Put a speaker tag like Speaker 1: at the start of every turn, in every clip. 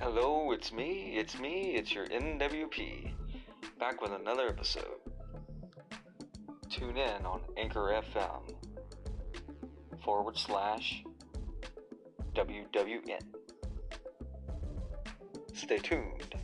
Speaker 1: Hello, it's me, it's me, it's your NWP. Back with another episode. Tune in on Anchor FM forward slash WWN. Stay tuned.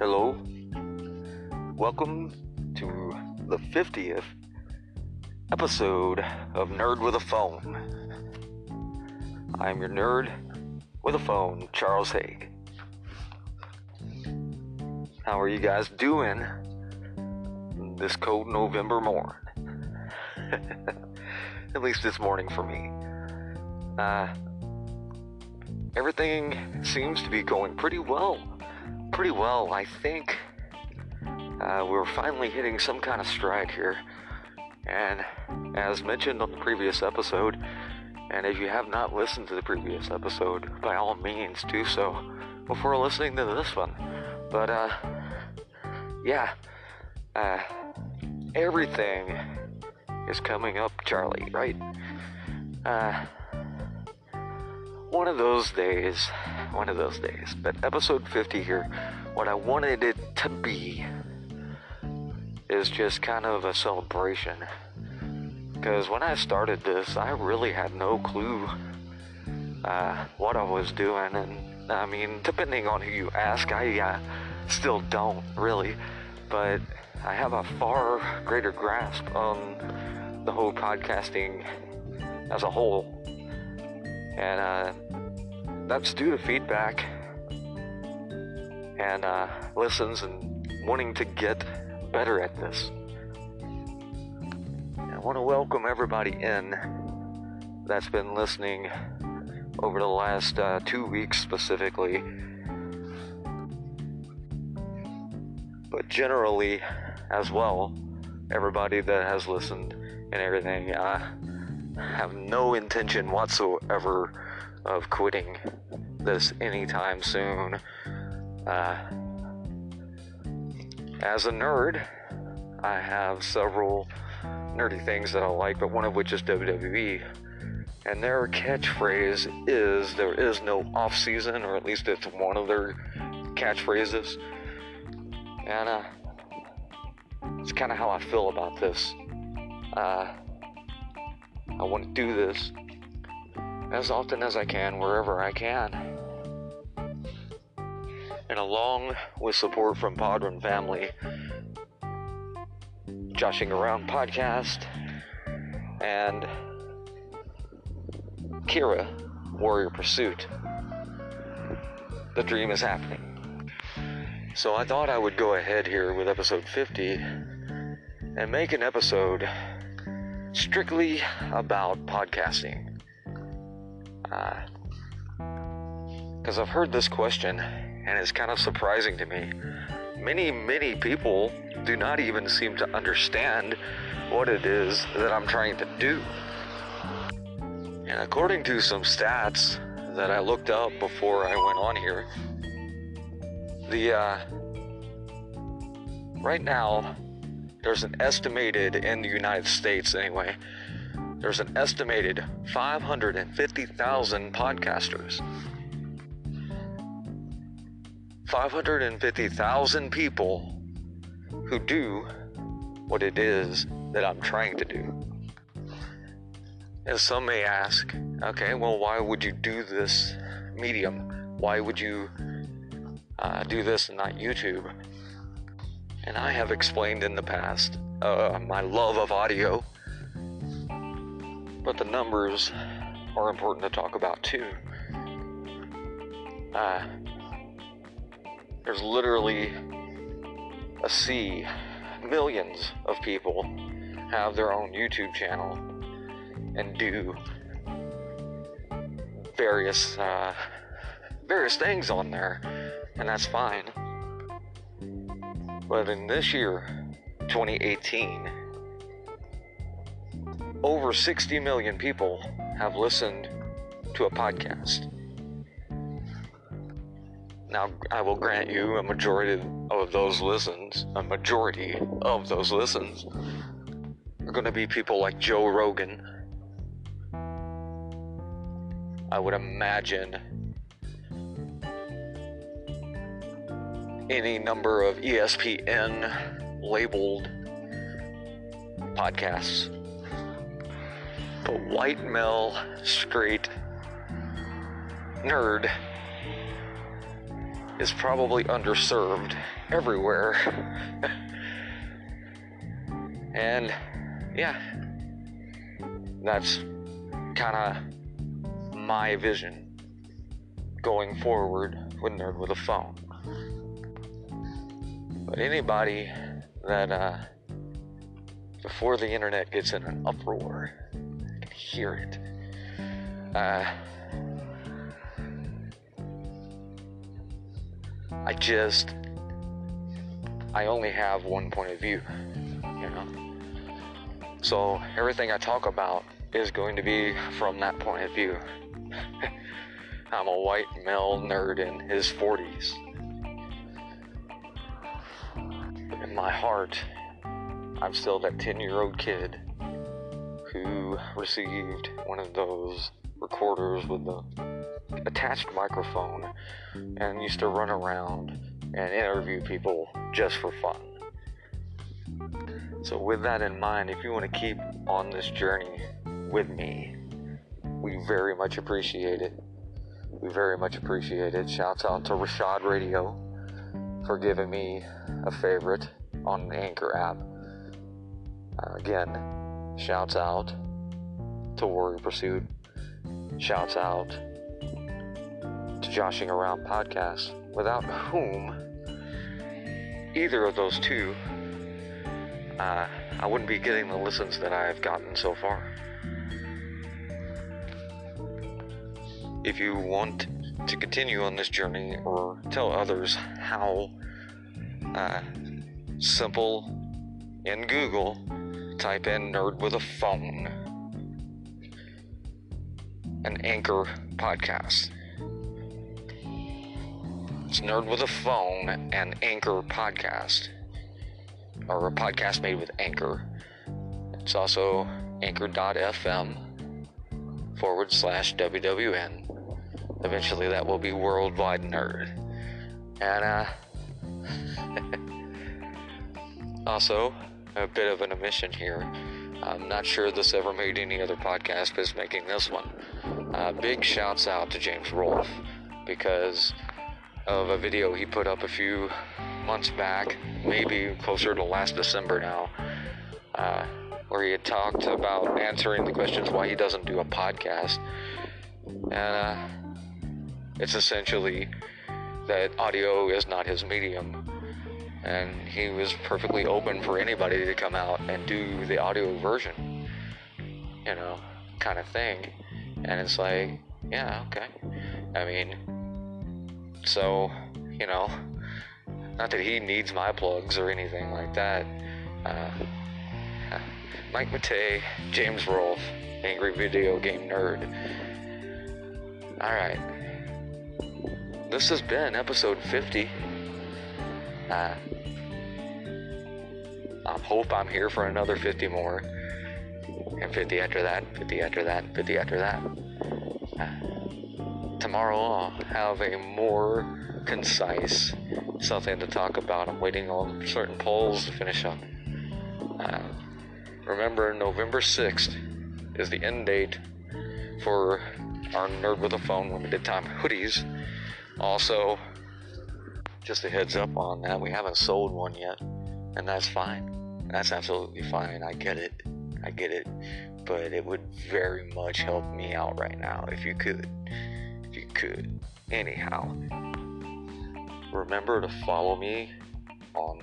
Speaker 1: Hello. Welcome to the 50th episode of Nerd with a Phone. I'm your nerd with a phone, Charles Haig. How are you guys doing this cold November morn? At least this morning for me. Uh, everything seems to be going pretty well pretty well. I think uh, we're finally hitting some kind of stride here. And as mentioned on the previous episode, and if you have not listened to the previous episode, by all means do so before listening to this one. But, uh, yeah, uh, everything is coming up, Charlie, right? Uh, one of those days, one of those days. But episode 50 here, what I wanted it to be is just kind of a celebration. Because when I started this, I really had no clue uh, what I was doing. And I mean, depending on who you ask, I uh, still don't really. But I have a far greater grasp on the whole podcasting as a whole. And uh, that's due to feedback and uh, listens and wanting to get better at this. I want to welcome everybody in that's been listening over the last uh, two weeks specifically. But generally, as well, everybody that has listened and everything, I have no intention whatsoever of quitting this anytime soon. Uh, as a nerd, I have several nerdy things that I like, but one of which is WWE. And their catchphrase is there is no off season, or at least it's one of their catchphrases. And uh, it's kind of how I feel about this. Uh, I want to do this as often as I can, wherever I can. And along with support from Podron family, Joshing Around podcast, and Kira, Warrior Pursuit, the dream is happening. So I thought I would go ahead here with episode 50 and make an episode strictly about podcasting. Because uh, I've heard this question and it's kind of surprising to me. Many, many people do not even seem to understand what it is that I'm trying to do. And according to some stats that I looked up before I went on here, the uh, right now there's an estimated in the United States anyway. There's an estimated 550,000 podcasters. 550,000 people who do what it is that I'm trying to do. And some may ask, okay, well, why would you do this medium? Why would you uh, do this and not YouTube? And I have explained in the past uh, my love of audio, but the numbers are important to talk about too. Uh, there's literally a sea, millions of people have their own YouTube channel and do various uh, various things on there, and that's fine. But in this year, 2018, over 60 million people have listened to a podcast. Now, I will grant you a majority of those listens, a majority of those listens, are going to be people like Joe Rogan, I would imagine any number of ESPN labeled podcasts. But white male, straight nerd is probably underserved everywhere. and yeah, that's kind of my vision going forward with Nerd with a Phone. But anybody that, uh, before the internet gets in an uproar, can hear it. Uh, I just, I only have one point of view, you know? So everything I talk about is going to be from that point of view. I'm a white male nerd in his 40s. In my heart, I'm still that 10 year old kid who received one of those recorders with the attached microphone and used to run around and interview people just for fun. So, with that in mind, if you want to keep on this journey with me, we very much appreciate it. We very much appreciate it. Shouts out to Rashad Radio for giving me a favorite on the Anchor app. Uh, again, shouts out to Warrior Pursuit. Shouts out to Joshing Around Podcast, without whom either of those two, uh, I wouldn't be getting the listens that I have gotten so far. if you want to continue on this journey or tell others how uh, simple in Google, type in nerd with a phone, an anchor podcast. It's Nerd with a Phone and Anchor Podcast, or a podcast made with Anchor. It's also anchor.fm forward slash WWN Eventually, that will be Worldwide Nerd. And, uh, Also, a bit of an omission here. I'm not sure this ever made any other podcast, but it's making this one. Uh, big shouts out to James Rolfe because of a video he put up a few months back, maybe closer to last December now, uh, where he had talked about answering the questions why he doesn't do a podcast. And uh, it's essentially that audio is not his medium. And he was perfectly open for anybody to come out and do the audio version, you know, kind of thing. And it's like, yeah, okay. I mean, so, you know, not that he needs my plugs or anything like that. Uh, Mike Matei, James Rolfe, Angry Video Game Nerd. Alright. This has been episode 50. Uh, I hope I'm here for another 50 more. And 50 after that, 50 after that, 50 after that. Uh, tomorrow I'll have a more concise something to talk about. I'm waiting on certain polls to finish up. Uh, remember, November 6th is the end date for our Nerd with a Phone limited time hoodies. Also, just a heads up on that, we haven't sold one yet, and that's fine. That's absolutely fine. I get it. I get it. But it would very much help me out right now if you could. If you could. Anyhow, remember to follow me on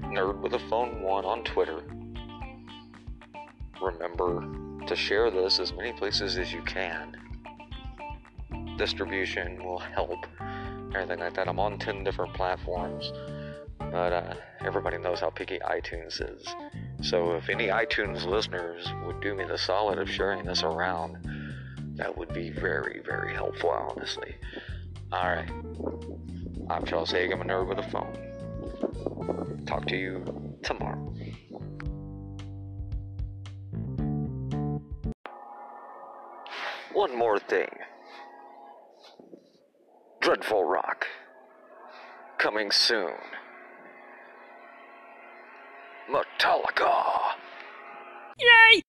Speaker 1: Nerd with a Phone 1 on Twitter. Remember to share this as many places as you can. Distribution will help. Everything like that. I'm on 10 different platforms, but uh, everybody knows how picky iTunes is. So if any iTunes listeners would do me the solid of sharing this around, that would be very, very helpful, honestly. Alright. I'm Charles Hagan, a nerd with a phone. Talk to you tomorrow. One more thing. Dreadful Rock. Coming soon. Metallica.
Speaker 2: Yay!